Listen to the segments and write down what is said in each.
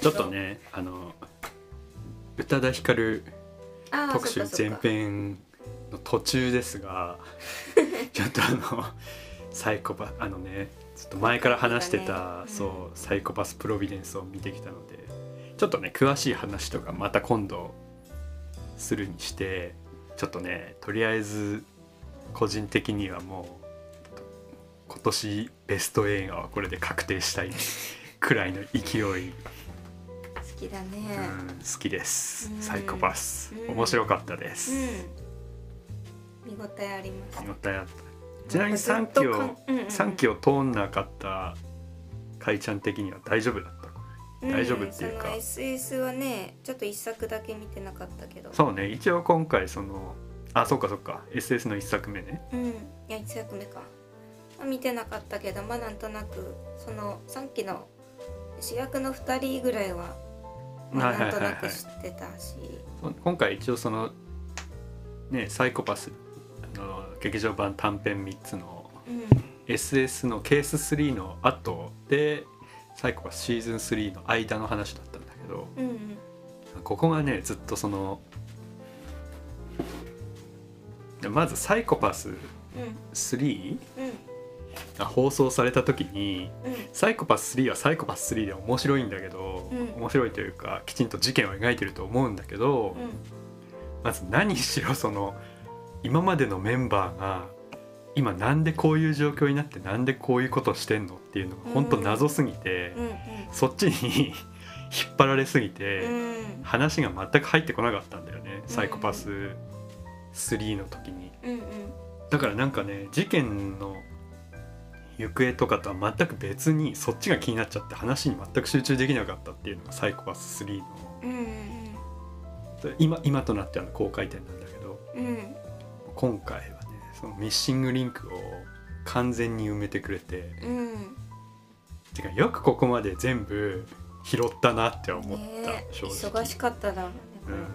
ちょっとねあの宇多田ヒカル特集前編の途中ですが ちょっとあのサイコパあのねちょっと前から話してた、うんそうサイコパスプロビデンスを見てきたのでちょっとね詳しい話とかまた今度するにしてちょっとねとりあえず個人的にはもう今年ベスト映画はこれで確定したいくらいの勢い、きだね。好きです、うん。サイコパス、うん。面白かったです、うん。見応えあります。見応えあった。ちなみにずっ3と期をかんうん。うん3期を通んなかったかいちゃん的には大丈夫だった？大丈夫っていうか。SS はねちょっと一作だけ見てなかったけど。そうね。一応今回そのあそっかそっか。SS の1作目ね。うん。いや一作目か。まあ見てなかったけどまあなんとなくその3期の主役の2人ぐらいは、なんとはいはいはい。なく知ってたし、そ今回一応そのねサイコパスあの劇場版短編3つのうん。SS のケース3の後でサイコパスシーズン3の間の話だったんだけどうんうん。ここがねずっとそのでまずサイコパス3うんが放送された時にうん。サイコパス3はサイコパス3で面白いんだけど、うん。面白いというかきちんと事件を描いてると思うんだけど、うん。まず何しろその今までのメンバーが今なんでこういう状況になってなんでこういうことしてんのっていうのが本当謎すぎて、うんそっちに 引っ張られすぎて、うん。話が全く入ってこなかったんだよね、サイコパス3の時に。うんうん。だからなんかね事件の行方とかとは全く別にそっちが気になっちゃって話に全く集中できなかったっていうのがサイコパス3の。今今となってはの公開点なんだけどうんうん今回はねそのミッシングリンクを完全に埋めてくれてうん。てかよくここまで全部拾ったなって思った、ね正直。忙しかっただろうねうん、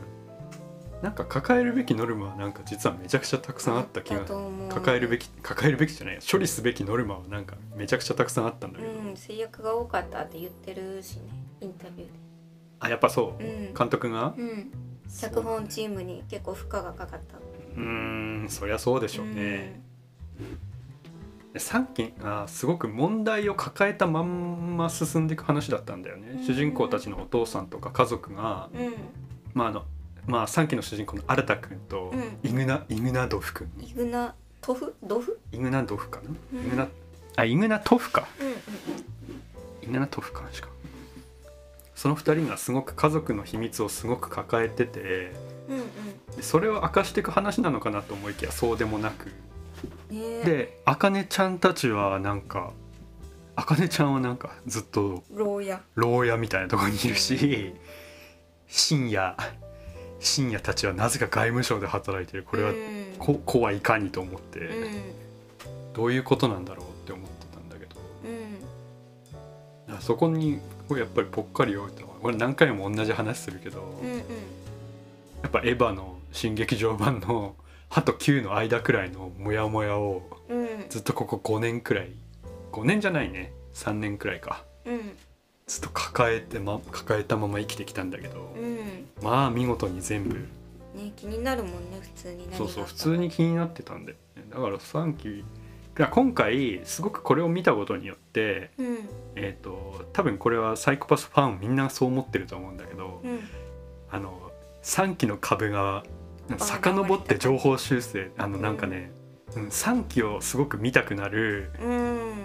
なんか抱えるべきノルマはなんか実はめちゃくちゃたくさんあった気が抱えるべき抱えるべきじゃない処理すべきノルマはなんかめちゃくちゃたくさんあったんだけど、うん制約が多かったって言ってるしねインタビューあやっぱそう、うん。監督が？でうん。脚本チームに結構負荷がかかった。うーんそりゃそうでしょうね、3期がすごく問題を抱えたまんま進んでいく話だったんだよね、うん。主人公たちのお父さんとか家族が、うん。まああのまあ3期の主人公の新田君とうん。イグナ、イグナドフ君。イグナトフ？ドフ？イグナドフかな、うん。イグナあイグナトフか。うんイグナトフかしか。その2人がすごく家族の秘密をすごく抱えててうんうん。でそれを明かしていく話なのかなと思いきやそうでもなく。え。であかねちゃんたちはなんかあかねちゃんはなんかずっと牢屋。牢屋みたいなところにいるし深夜深夜たちはなぜか外務省で働いてる。これはうんこ子はいかにと思って、うんどういうことなんだろうって思ってたんだけど。うんそこにやっぱりぽっかり置いた俺何回も同じ話するけど、うんうん。やっぱエヴァの新劇場版の歯と9の間くらいのモヤモヤをうん。ずっとここ5年くらい。5年じゃないね。3年くらいか。うんずっと抱えて、ま、抱えたまま生きてきたんだけど、うん。まあ見事に全部。ね気になるもんね普通にそうそう普通に気になってたんだよねだから3期今回すごくこれを見たことによってうん。えっ、と多分これはサイコパスファンみんなそう思ってると思うんだけど、うん。あの3期の壁が遡って情報修正あのなんかね、うん、3期をすごく見たくなるうん。そ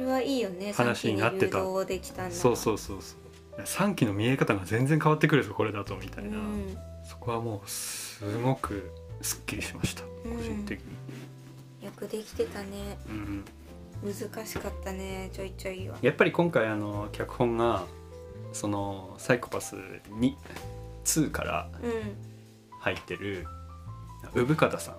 れはいいよね。話になってた。そうそうそうそう。3期の見え方が全然変わってくるぞこれだとみたいな、うん。そこはもうすごくすっきりしました個人的に、よくできてたね。うん。難しかったねちょいちょいは。やっぱり今回あの脚本がそのサイコパスに2からうん入ってる産方さん。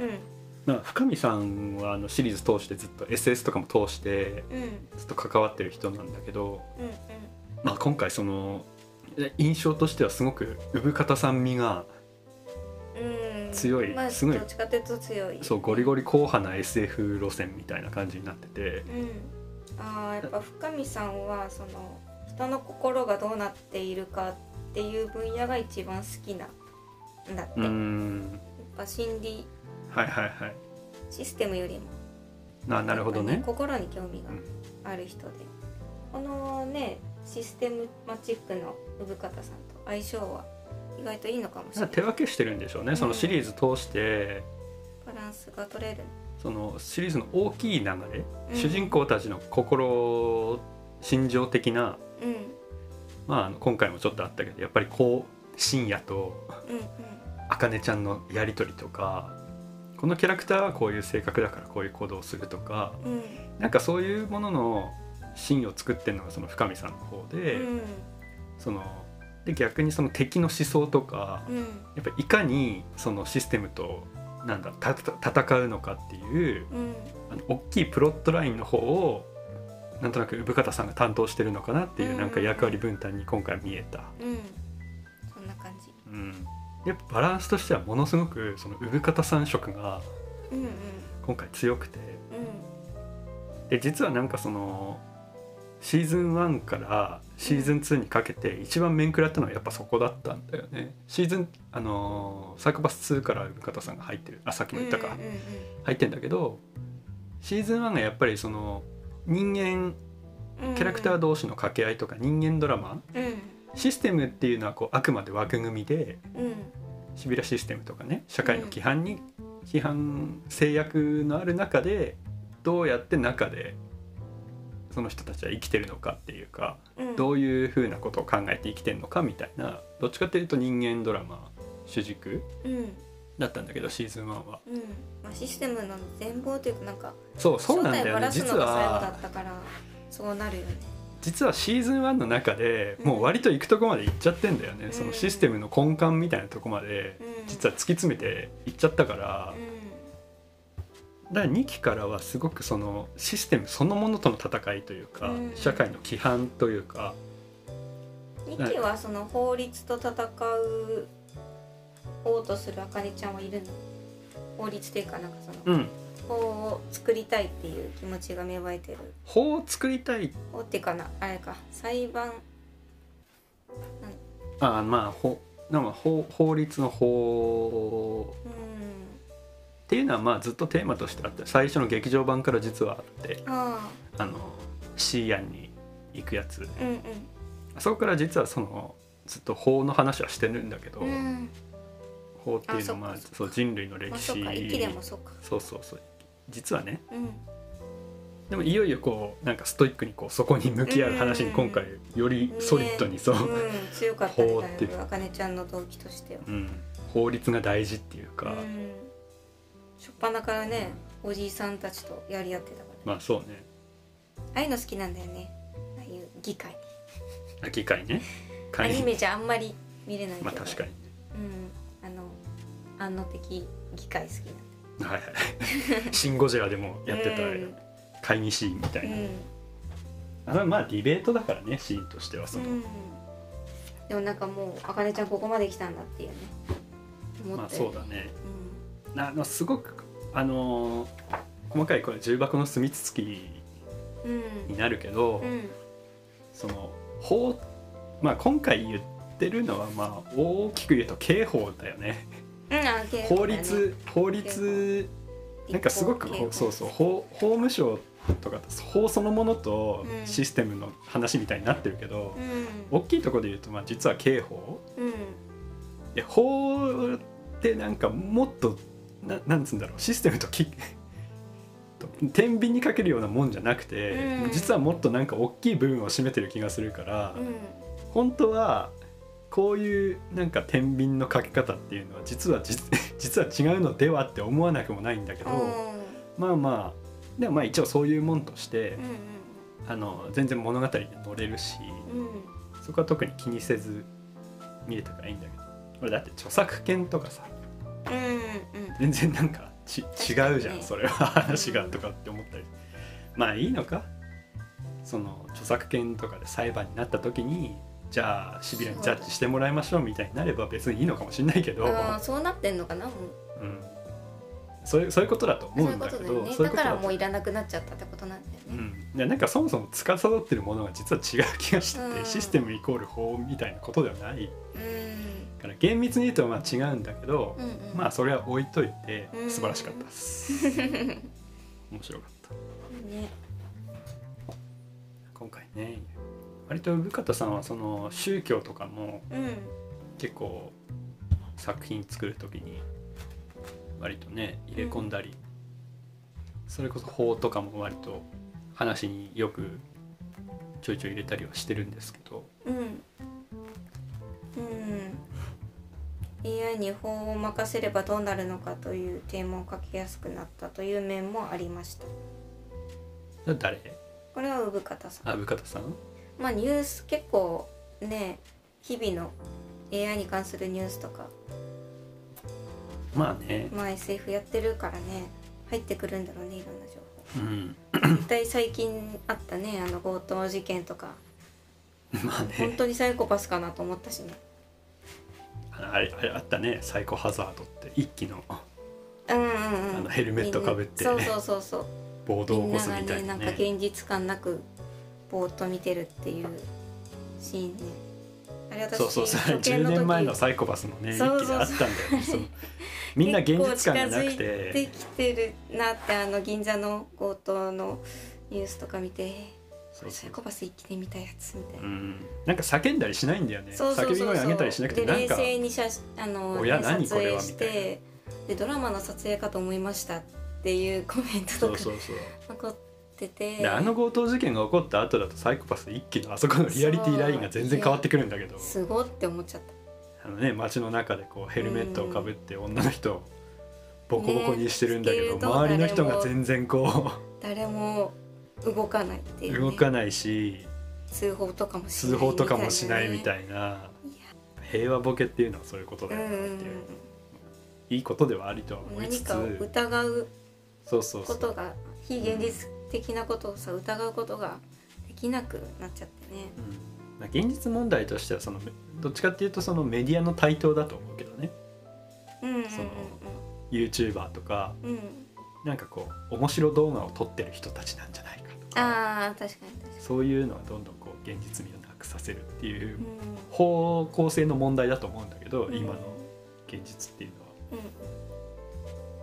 うんまあ深見さんはあのシリーズ通してずっと SS とかも通してうん。ずっと関わってる人なんだけど、うんまあ、今回その印象としてはすごく産方さん味が強いまあすごい。そうゴリゴリリ硬派な SF 路線みたいな感じになってて。うん。あーやっぱ深見さんはその人の心がどうなっているかっていう分野が一番好きなんだって、やっんぱ心理はいはいはい。システムよりも。あなるほどね。心に興味がある人で、このねシステムマチックの産方さんと相性は意外といいのかもしれない。手分けしてるんでしょうね、そのシリーズ通して。バランスが取れる。そのシリーズの大きい流れ、うん。主人公たちの心心情的な、うん。まあ今回もちょっとあったけどやっぱりこう深夜とうんうん。あかねちゃんのやり取りとかこのキャラクターはこういう性格だからこういう行動をするとかうん。なんかそういうものの芯を作ってるのがその深見さんの方で、うん。そので逆にその敵の思想とかうん。やっぱりいかにそのシステムとなんだ戦うのかっていううん。あの大きいプロットラインの方をなんとなく産方さんが担当してるのかなっていううん。なんか役割分担に今回見えた、うん。そんな感じ。うん、やっぱバランスとしてはものすごくその産方さん色が今回強くて。うん。で実はなんかそのシーズン1からシーズン2にかけて一番面食らったのはやっぱそこだったんだよね。シーズンあのーサークバス2から産方さんが入ってるあさっきも言ったか、入ってんだけどシーズン1がやっぱりその人間うん。キャラクター同士の掛け合いとか人間ドラマうんシステムっていうのはこうあくまで枠組みでうん。シビラシステムとかね社会の規範に規範制約のある中でどうやって中でその人たちは生きてるのかっていうかうん。どういうふうなことを考えて生きてるのかみたいなどっちかっていうと人間ドラマ主軸うん。だったんだけどシーズン1は。うん。まあシステムの全貌というかなんかそうそうなんだよね。実のが最後だはったからそうなるよね実はシーズン1の中でもう割と行くとこまで行っちゃってんだよね、うん。そのシステムの根幹みたいなとこまでうん。実は突き詰めて行っちゃったから、だから2期からはすごくそのシステムそのものとの戦いというか、うん。社会の規範というか。うん2期はその法律と戦うおうとするあかねちゃんはいるの？法律っていうかなんかその。うん法を作りたいっていう気持ちが芽生えてる。法を作りたい。法っていうかなあれか裁判。あまあ法なんか法法律の法。うんっていうのはまあずっとテーマとしてあって最初の劇場版から実はあってああ。のシーアンに行くやつ。あうん。そこから実はそのずっと法の話はしてるんだけど、うん。うん法っていうのはまああそう人類のまあ歴史、そうそうそう実はねうん。でもいよいよこうなんかストイックにこうそこに向き合う話に今回よりソリッドにそう、ねうん、強かったいあかねちゃんの動機としては。うん、法律が大事っていうか、うん。初っ端からねおじいさんたちとやり合ってたから。ねまあそうね。ああいうの好きなんだよね。ああいう議会。あ議会ね。ア会ニメじゃあんまり見れないけど。まあ確かにね。うん。あの安野的議会好きなんはいはい「シン・ゴジラ」でもやってたうん。会議シーンみたいな、うん。あれはまあディベートだからねシーンとしてはその、うん。でもなんかもうあかねちゃんここまで来たんだっていうね。思まあそうだね。あのすごくあのー細かいこれ重箱の隅つつきうん。うんになるけど、うん。その法まあ今回言ってるのはまあ大きく言うと刑法だよね法律法律なんかすごくそうそう法法務省とか法そのものとうん。システムの話みたいになってるけど、う大きいところで言うとまあ実は刑法。んうん。で法ってなんかもっとななんつうんだろうシステムとき と天秤にかけるようなもんじゃなくて、うん。実はもっとなんか大きい部分を占めてる気がするから、うん。本当はこういうなんか天秤のかけ方っていうのは実は実 実は違うのではって思わなくもないんだけど、まあまあでもまあ一応そういうもんとして、うんあの全然物語に乗れるし、うん。うんそこは特に気にせず見れたからいいんだけど。これだって著作権とかさうんうん。全然なんかち違うじゃん、ねそれは話がとかって思ったり。まあいいのか。その著作権とかで裁判になった時にじゃあシビラにジャッジしてもらいましょうみたいになれば別にいいのかもしれないけど、そうなってんのかなもう。うん、そういうそういうことだと思うんだけどだからもういらなくなっちゃったってことなんだよね、うん、でなんかそもそも司ってるものが実は違う気がしてて、うん。システムイコール法みたいなことではない。うん。から厳密に言うとまあ違うんだけど、うんうん。まあそれは置いといてうん。素晴らしかったです、面白かった。ね。今回ね割と生方さんはその宗教とかもうん。結構作品作る時に割とね入れ込んだり、それこそ法とかも割と話によくちょいちょい入れたりはしてるんですけど。うん。うん。AI に法を任せればどうなるのかというテーマを書きやすくなったという面もありました。誰？これは産方さん。あ生方さん？まあニュース結構ね日々の AI に関するニュースとかまあね。まあ SF やってるからね入ってくるんだろうねいろんな情うん。報絶対最近あったねあの強盗事件とか。まあ本ね当にサイコパスかなと思ったしね。あれあれあったねサイコハザードって一気の。うんうんうん。あのヘルメットかぶって。そうそうそうそう。暴動を起こすみたいなね。なんかね現実感なくぼーっと見てるっていうシーンね。あれ私そうそうそう。10初見の時。年前のサイコパスのね一気あったんだよね。そのみんな現実感がなく結構近づいててきてるなってあの銀座の強盗のニュースとか見て。そうそう。サイコパス一気で見たやつみたいな、うん。なんか叫んだりしないんだよね。そうそうそうそう。叫び声上げたりしなくてで冷なんか静に写あの、親何これは影してでドラマの撮影かと思いましたっていうコメントとかそうそうそう。残っててであの強盗事件が起こった後だとサイコパス一気のあそこのリアリティラインが全然変わってくるんだけど。すごって思っちゃっあのね街の中でこうヘルメットをかぶって女の人をボコボコにしてるんだけど、ね周りの人が全然こた誰も動かないっていうう、ね、動かないし通報とかもしない通報とかもしないみいたいな。平和ボケっていうのはそういうことだなねよねっていう。いいことではありとはうん思いつつ。何かを疑うそうそうそう。ことが非現実的なことをさ疑うことができなくなっちゃってね。うん。まあ現実問題としてはそのどっちかっていうとそのメディアの台頭だと思うけどね。うんうんうんその YouTuber とかうん。うんなんかこう面白動画を撮ってる人たちなんじゃないかとか。あー確かに確かそういうのはどんどんこう現実味をなくさせるっていうに方向性の問題だと思うんだけど、うん。今の現実っていうのは。うん。うん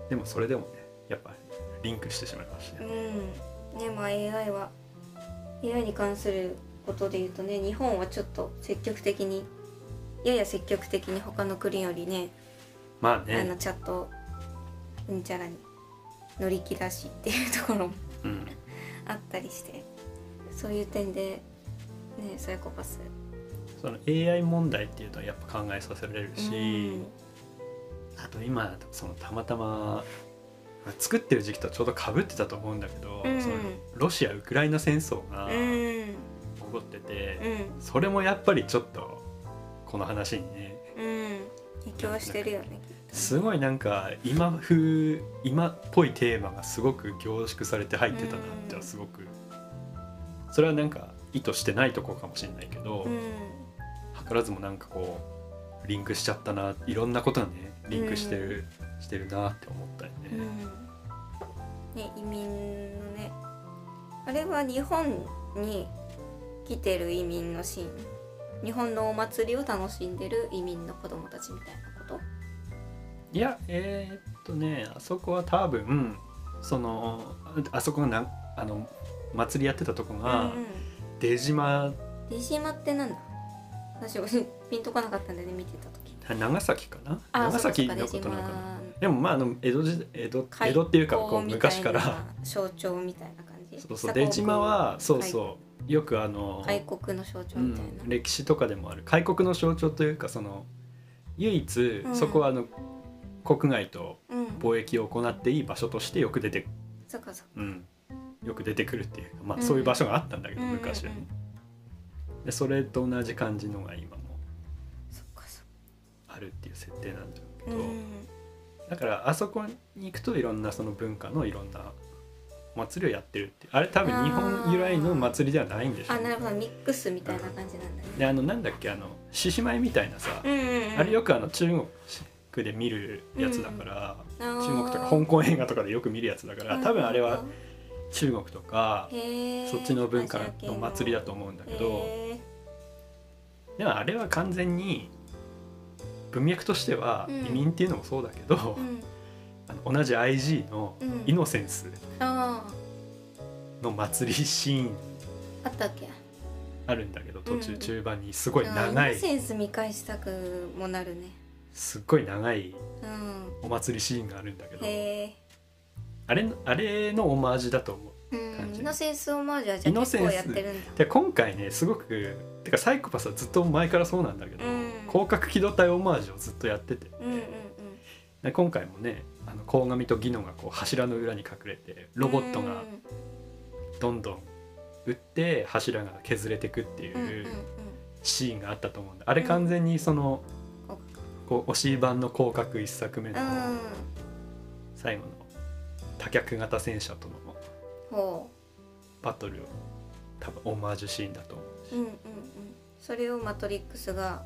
でもそれでもねやっぱリンクしてしまいましたね、うん、ねまあ AI は AI に関することで言うとね日本はちょっと積極的にやや積極的に他の国よりねまああのね、チャットうんちゃらに乗り気だしっていうところもうん、あったりしてそういう点でねサイコパス。その AI 問題っていうのはやっぱ考えさせられるし、うん。あと今そのたまたま作ってる時期とちょうどかぶってたと思うんだけど、うん。そのロシア・ウクライナ戦争がうん。起こってて、うん。それもやっぱりちょっとこの話にねうん。影響してるよねすごいなんか今風今っぽいテーマがすごく凝縮されて入ってたなってはすごく、それはなんか意図してないとこかもしれないけど、うん。図らずもなんかこうリンクしちゃったないろんなことがねリンクしてる、してるなって思ったよね。うん。ね移民のね。あれは日本に来てる移民のシーン。日本のお祭りを楽しんでる移民の子供たちみたいなこと？いやえーっとねあそこは多分そのあそこがなあの祭りやってたとこが、うんうん。出島。出島ってなんだ？私 ピンとこなかったんだよね見てた時。長崎かな？あ長崎のことなのかな？でもまああの江戸時江戸江戸っていうかこう昔から。象徴みたいな感じ？そうそう出島はそうそうよくあの、外国の象徴うみたいな、ん、歴史とかでもある。開国の象徴というかその唯一ん。そこはあの、国外とうん。貿易を行っていい場所としてよく出て、そっかそっか。うん、よく出てくるっていうか、まあ、うん。そういう場所があったんだけど、うん。昔はね。うんうん。でそれと同じ感じのが今もあるっていう設定なんだけど、うんだからあそこに行くといろんなその文化のいろんなお祭りをやってるってあれ多分日本由来の祭りではないんでしょうねあなるほどミックスみたいな感じなんだね。であのなんだっけあの獅子舞みたいなさ、うんうんうん。あれよくあの中国クで見るやつだから、中中国とか香港映画とかでよく見るやつだから多分あれは中国とかそっちの文化の祭りだと思うんだけど。へでもあれは完全に文脈としてはうん。移民っていうのもそうだけど、あの同じ IG のうん。イノセンスあの祭りシーン。ーあったっけ？あるんだけど途中うん。中盤にすごい長い。イノセンス見返したくもなるね。すっごい長いうん。お祭りシーンがあるんだけどあれあれのオマージュだと思う。イノセンスオマージュはじゃあ結構やってるんだ。で今回ねすごくてかサイコパスはずっと前からそうなんだけど、うん。広角機動隊オマージュをずっとやってて。で今回もねあの鴻上と技能がこう柱の裏に隠れてロボットがどんどん撃って柱が削れてくっていうシーンがあったと思うんであれ完全にそのここうおし版の広角一作目のうん。最後の多脚型戦車とのほバトルを多分オマージュシーンだと思うううんうんうん。それをマトリックスが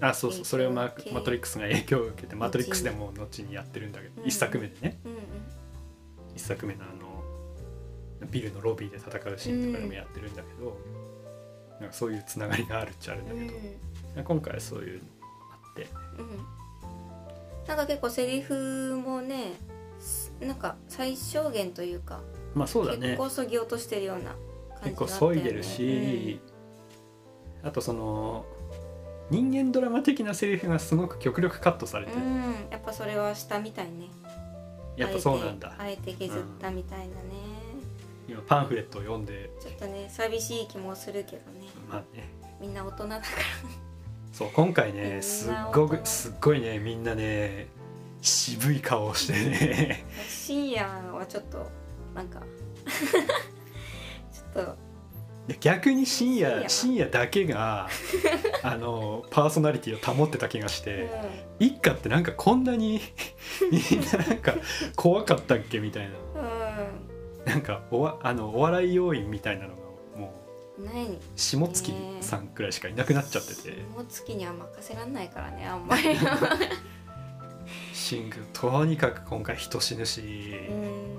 あそうそう。それをママトリックスが影響を受けてマトリックスでも後にやってるんだけどうん。一作目でね。うんうん。一作目のあのビルのロビーで戦うシーンとかでもやってるんだけど、なんかそういうつながりがあるっちゃあるんだうん。けど、今回はそういうのあって。うん。なんか結構セリフもねすなんか最小限というかまあそうだね。結構そぎ落としてるような感じ結構があったよね。削いでるし、あとその人間ドラマ的なセリフがすごく極力カットされてる、うん、うんやっぱそれはしたみたいね。やっぱそうなんだ。あえて削ったみたいだね、今パンフレットを読んで。ちょっとね寂しい気もするけどね。まあね。みんな大人だから。そう今回ねすっごくすっごいねみんなね渋い顔をしてね。深夜はちょっとなんか ちょっと逆に深夜深夜だけが あのパーソナリティを保ってた気がして一家ってなんかこんなに みんななんか怖かったっけみたいな。うん、なんかおわあのお笑い要員みたいなのがもう下月さんくらいしかいなくなっちゃってて。もう月には任せらんないからねあんまり。シングとにかく今回人死ぬし、うん。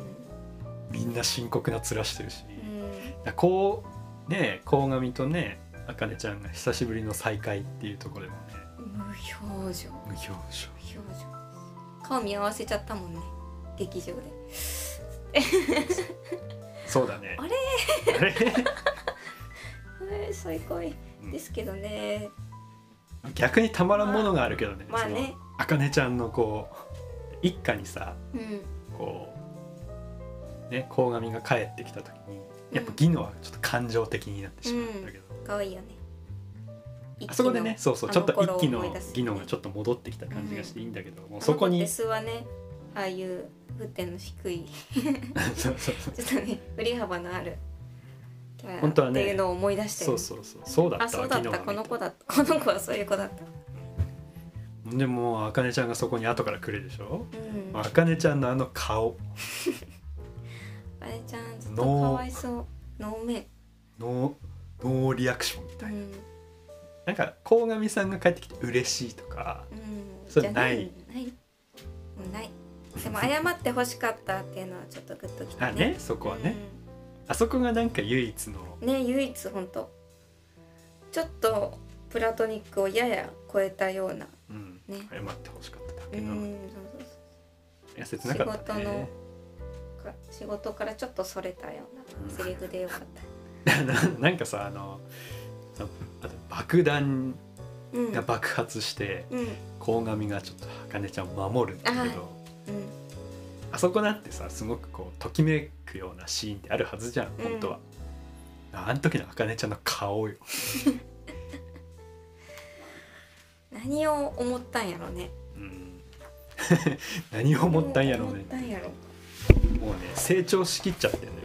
みんな深刻な面してるし、うん。だこうね鴻上とねあかねちゃんが久しぶりの再会っていうところでもね。無表情。無表情。無表情顔見合わせちゃったもんね。劇場で。そうだね。あれ？あれ？えー最高ですけどね。逆にたまらんものがあるけどね,、まあね。あかねちゃんのこう一家にさうん。こうね鴻上が帰ってきた時にやっぱ技能はちょっと感情的になってしまうんだけど、可愛いよね。あそこでねそうそうちょっと一気の技能がちょっと戻ってきた感じがしていいんだけど、もうそそこに。デスはね。ああいう沸点の低い。そうそうそう。ちょっとね振り幅のある。キャラ本当はねっていうのを思い出してそうそうそう。そうだったあそうだった。この子だった。この子はそういう子だった。でもあかねちゃんがそこに後から来るでしょ？うん。あかねちゃんのあの顔あれちゃんずっとかわいそう。能面ノーノーリアクションみたいな、うん。なんか鴻上さんが帰ってきて嬉しいとか。うん。それじゃない。ない。ない。でも謝って欲しかったっていうのはちょっとグッときたあね。ねそこはね、あそこがなんか唯一の。うんね唯一本当。ちょっとプラトニックをやや超えたような。うん。ね。謝ってほしかっただうけの、いんや切なかったね。仕事のか仕事からちょっとそれたようなセリフでよかっな なんかさあの爆弾が爆発してうん。鴻上がちょっと茜ちゃんを守るんだけどうん。あそこだってさすごくこうときめくようなシーンってあるはずじゃんうん。本当は、あの時の茜ちゃんの顔よ。何を思ったんやろね。うん。何を思ったんやろうね思ったんやろもうね成長しきっちゃってるね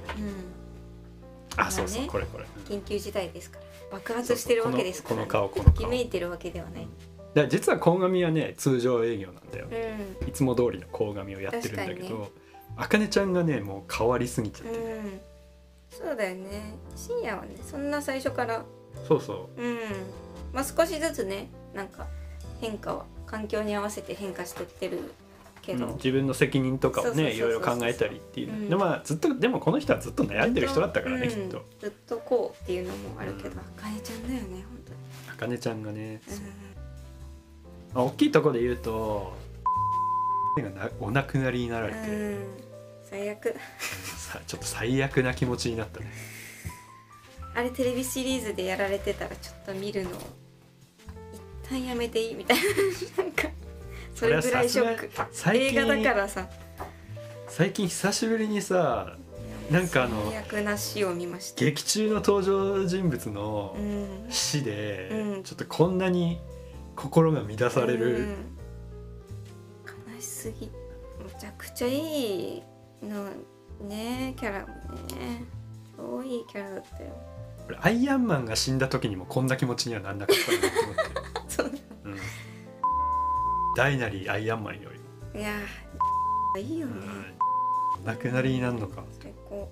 うん。あそうそう、これこれ。緊急事態ですから。爆発してるわけですから、このこの顔この顔。めいてるわけではない。だから実は鴻上はね通常営業なんだよ。うん。いつも通りの鴻上をやってるんだけどあかね。ちゃんがねもう変わりすぎちゃって、うん。そうだよね。深夜はねそんな最初から。そうそうん。まあ少しずつねなんか変化は環境に合わせて変化してってるけど、うん自分の責任とかをねいろいろ考えたりっていう、うん。でまあずっとでもこの人はずっと悩んでる人だったからね、うん。きっと。ずっとこうっていうのもあるけど、うん。あかねちゃんだよね本あかねちゃんがね、当に、まあ、大きいところで言うとお亡くなりになられて、最悪。さちょっと最悪な気持ちになったね。あれテレビシリーズでやられてたらちょっと見るの一旦やめていい？みたいななんかそれぐらいショック。映画だからさ最近久しぶりにさなんかあの最悪な死を見ました劇中の登場人物のうん死で、うんちょっとこんなに心が乱されうんる、悲しすぎむちゃくちゃいいのねキャラもね超いいキャラだったよ俺アイアンマンが死んだ時にもこんな気持ちにはなんなかったなと思って、そううん、大なりアイアンマンより。も、いやーいいよね、うん、亡くなりになるのか。最高。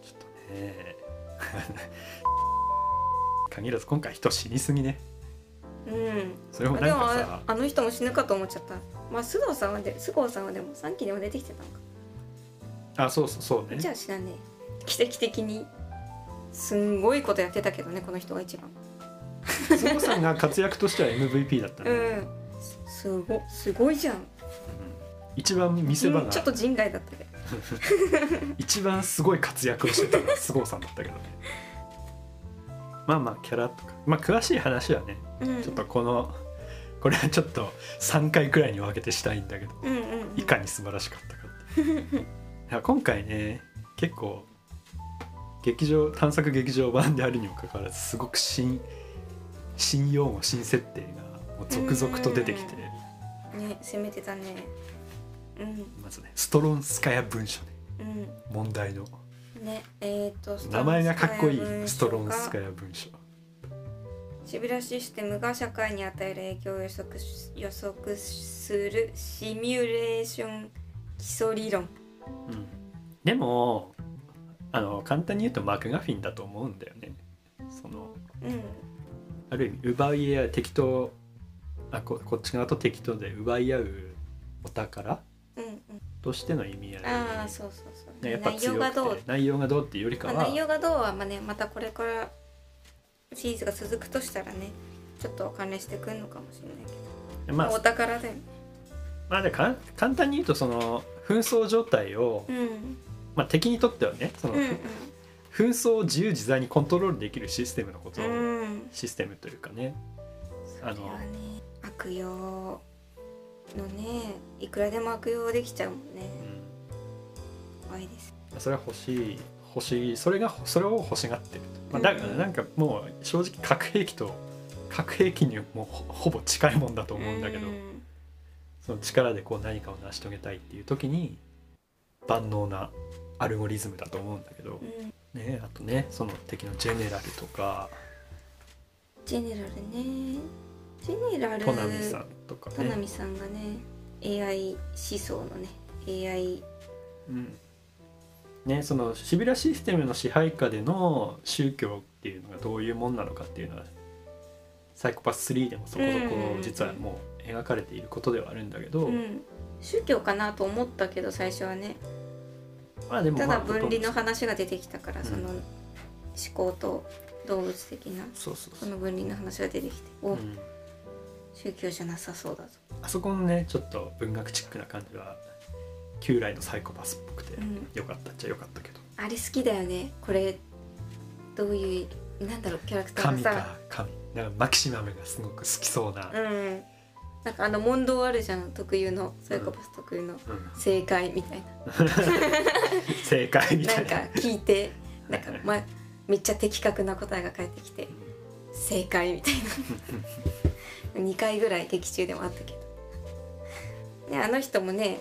ちょっとね。限らず今回人死にすぎね。うん。それもなんかさ。あの人も死ぬかと思っちゃった。まあ須藤さんはで須藤さんはでも3期でも出てきてたのか。あそうそうそうね。じゃあ知らねえ。奇跡的にすんごいことやってたけどねこの人が一番。須藤さんが活躍としては MVP だったね、うんすすごすごいじゃん、一番見せ場がうんちょっと人外だったけど。一番すごい活躍をしてたのは菅生さんだったけどね。まあまあキャラとか。まあ詳しい話はねうん。ちょっとこのこれはちょっと3回くらいに分けてしたいんだけどうんうんうん。いかに素晴らしかったかって。今回ね結構劇場探索劇場版であるにもかかわらずすごく新新用語新設定がもう続々と出てきて。ね攻めてたね。うん。まずねストロンスカヤ文書ね。うん。問題の。ねえっ、と名前がかっこいい。ストロンスカヤヤ文書。シビラシステムが社会に与える影響を予測し予測するシミュレーション基礎理論。うん。でもあの簡単に言うとマクガフィンだと思うんだよね。そのうん。ある意味奪い合う敵とあここっち側と敵とで奪い合うお宝うんうん。としての意味合い。ああそうそうそう、ね、やっぱ内強く容がどう？て内容がどうっていうよりかは、まあ、内容がどうはまあねまたこれからシリーズが続くとしたらねちょっと関連してくるのかもしれないけど、ままあ、おあ、宝だよねまあでか簡単に言うとその紛争状態を、うん。まあ、敵にとってはねその、うん紛争を自由自在にコントロールできるシステムのことを、うんうん。システムというかねあの悪用のねいくらでも悪用できちゃうもんね。怖いです。うん、それは欲しい欲しいそれがそれを欲しがってると、まあ、だからうんなんかもう正直核兵器と核兵器にもうほほぼ近いもんだと思うんだけど、うん。その力でこう何かを成し遂げたいっていう時に万能なアルゴリズムだと思うんだけど、うん。ね、あとねその敵のジェネラルとか。ジェネラルねジェネラルトナミさんとかね、トナミさんがね AI 思想のね AI うん。ね、そのシビラシステムの支配下での宗教っていうのがどういうもんなのかっていうのはサイコパス3でもそこそこ実はもう描かれていることではあるんだけど、うん。宗教かなと思ったけど最初はね。たまあでもまあだ分離の話が出てきたから、うん。その思考と動物的なそうそう。そ、の分離の話が出てきてお、うん宗教じゃなさそうだぞ、あそこのねちょっと文学チックな感じは旧来のサイコパスっぽくてうん、よかったっちゃよかったけど。あれ好きだよね。これどういうなんだろうキャラクター神がさか神。なんかマキシマムがすごく好きそうな、うん。なんかあの問答あるじゃん。特有のサイコパス特有のうん。正解みたい 正解みなたな。ないんか聞いてなんかまめっちゃ的確な答えが返ってきて正解みたいな 2回ぐらい劇中でもあったけど、ね、あの人もね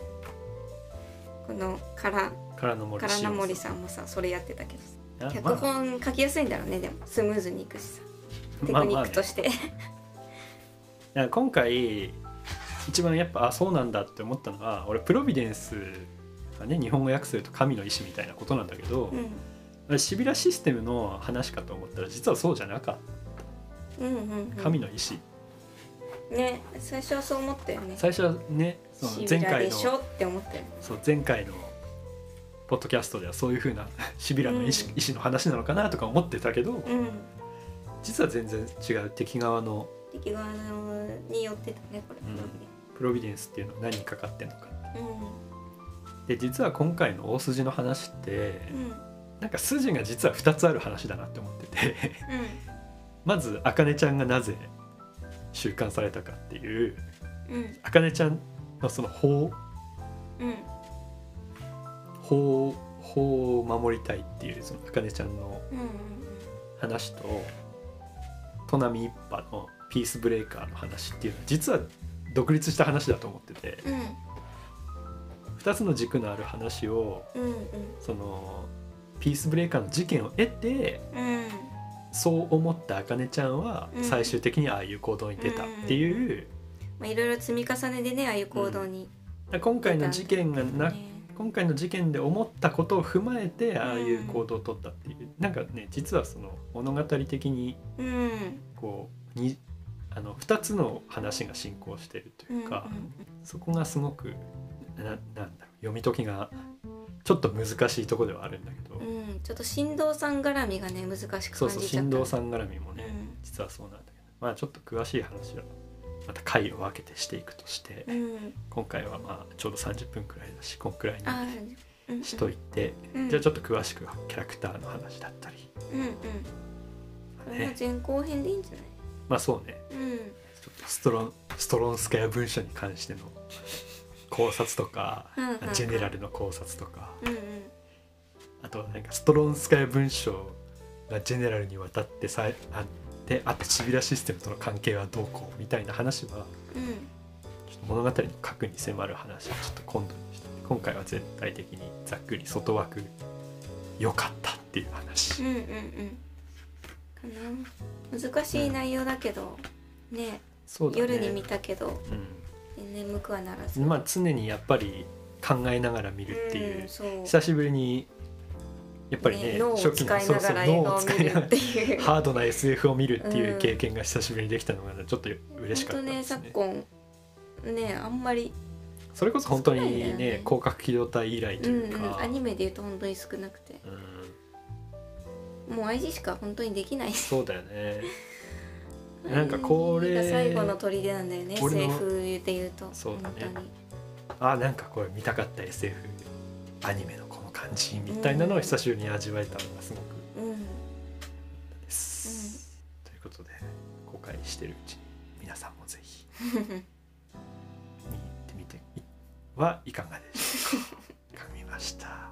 このからからの森唐名森ささんもさ。それやってたけどん脚本書きやすいんだろうねでも。スムーズにいくしさ。テクニックとして、いや今回一番やっぱあそうなんだって思ったのは俺プロビデンスがね日本語訳すると神の意志みたいなことなんだけど、うん。シビラシステムの話かと思ったら実はそうじゃなかっうんうんうん。た神の意志ね最初はそう思ったよね。最初はねそ前回のでしょ？って思ったよそう前回のポッドキャストではそういう風なシビラの意思,、うん。意思の話なのかなとか思ってたけどうん。実は全然違う敵側の敵側のによってたねこれ。うん。プロビデンスっていうのは何にかかってんのかうん。で実は今回の大筋の話ってうん。なんか筋が実は2つある話だなって思ってて。うん。まずあかねちゃんがなぜ収監されたかっていううん。あかねちゃんのその法うん。法法を守りたいっていうそのあかねちゃんのうん話と砺波一派のピースブレーカーの話っていうのは実は独立した話だと思っててうん。2つの軸のある話をうんうん。そのピースブレーカーの事件を得てうんそう思ったあかねちゃんはうん。最終的にああいう行動に出たっていう、まあいろいろ積み重ねでねああいう行動に今回の事件がなね。今回の事件で思ったことを踏まえてああいう行動を取ったっていう、なんかね実はその物語的にうん。こうにあの2つの話が進行してるというか、そこがすごくななんだろう読み解きがちょっと難しいところではあるんだけど、うんうんちょっと振動さん絡みがね難しく感じちゃそうそう振動さん絡みもね、うん。実はそうなんだけど。まあちょっと詳しい話はまた回を分けてしていくとして、うん。今回はまあちょうど30分くらいだしこんくらいあにしといて、うん。じゃあちょっと詳しくキャラクターの話だったり、うんうん。これもね、前後編でいいんじゃない？まあそうね。うん。ちょっとストロンストロンスカヤ文書に関しての考察とか、うんうんうん。ジェネラルの考察とか、うんうん。あとはなんかストロンスカヤ文書がジェネラルにわたってさあってあとシビラシステムとの関係はどうこうみたいな話はうん。ちょっと物語の核に迫る話をちょっと今度にして今回は全体的にざっくり外枠良かったっていう話、うんうんうん。かな。難しい内容だけどうだね。夜に見たけど。う眠くはならず。ん、まあ常にやっぱり考えながら見るっていう、んそう。久しぶりにやっぱりね脳を初期の使いながら映画を見るっていう。ハードな SF を見るっていううん。経験が久しぶりにできたのがちょっと嬉しかったですね。昨今ねあんまりそれこそ本当にねよね。広角機動隊以来とうんいうか、うんアニメで言うと本当に少なくて。うん。もう IG しか本当にできない。そうだよねなんかこれ。が最後の砦なんだよね SF で言うと。そうだね。あなんかこれ見たかった SF アニメのこの感じみたいなのを久しぶりに味わえたのがすごくうん。です、ということで公開してるうちに皆さんもぜひ。見てみて。はいかがでしょうか。噛みました。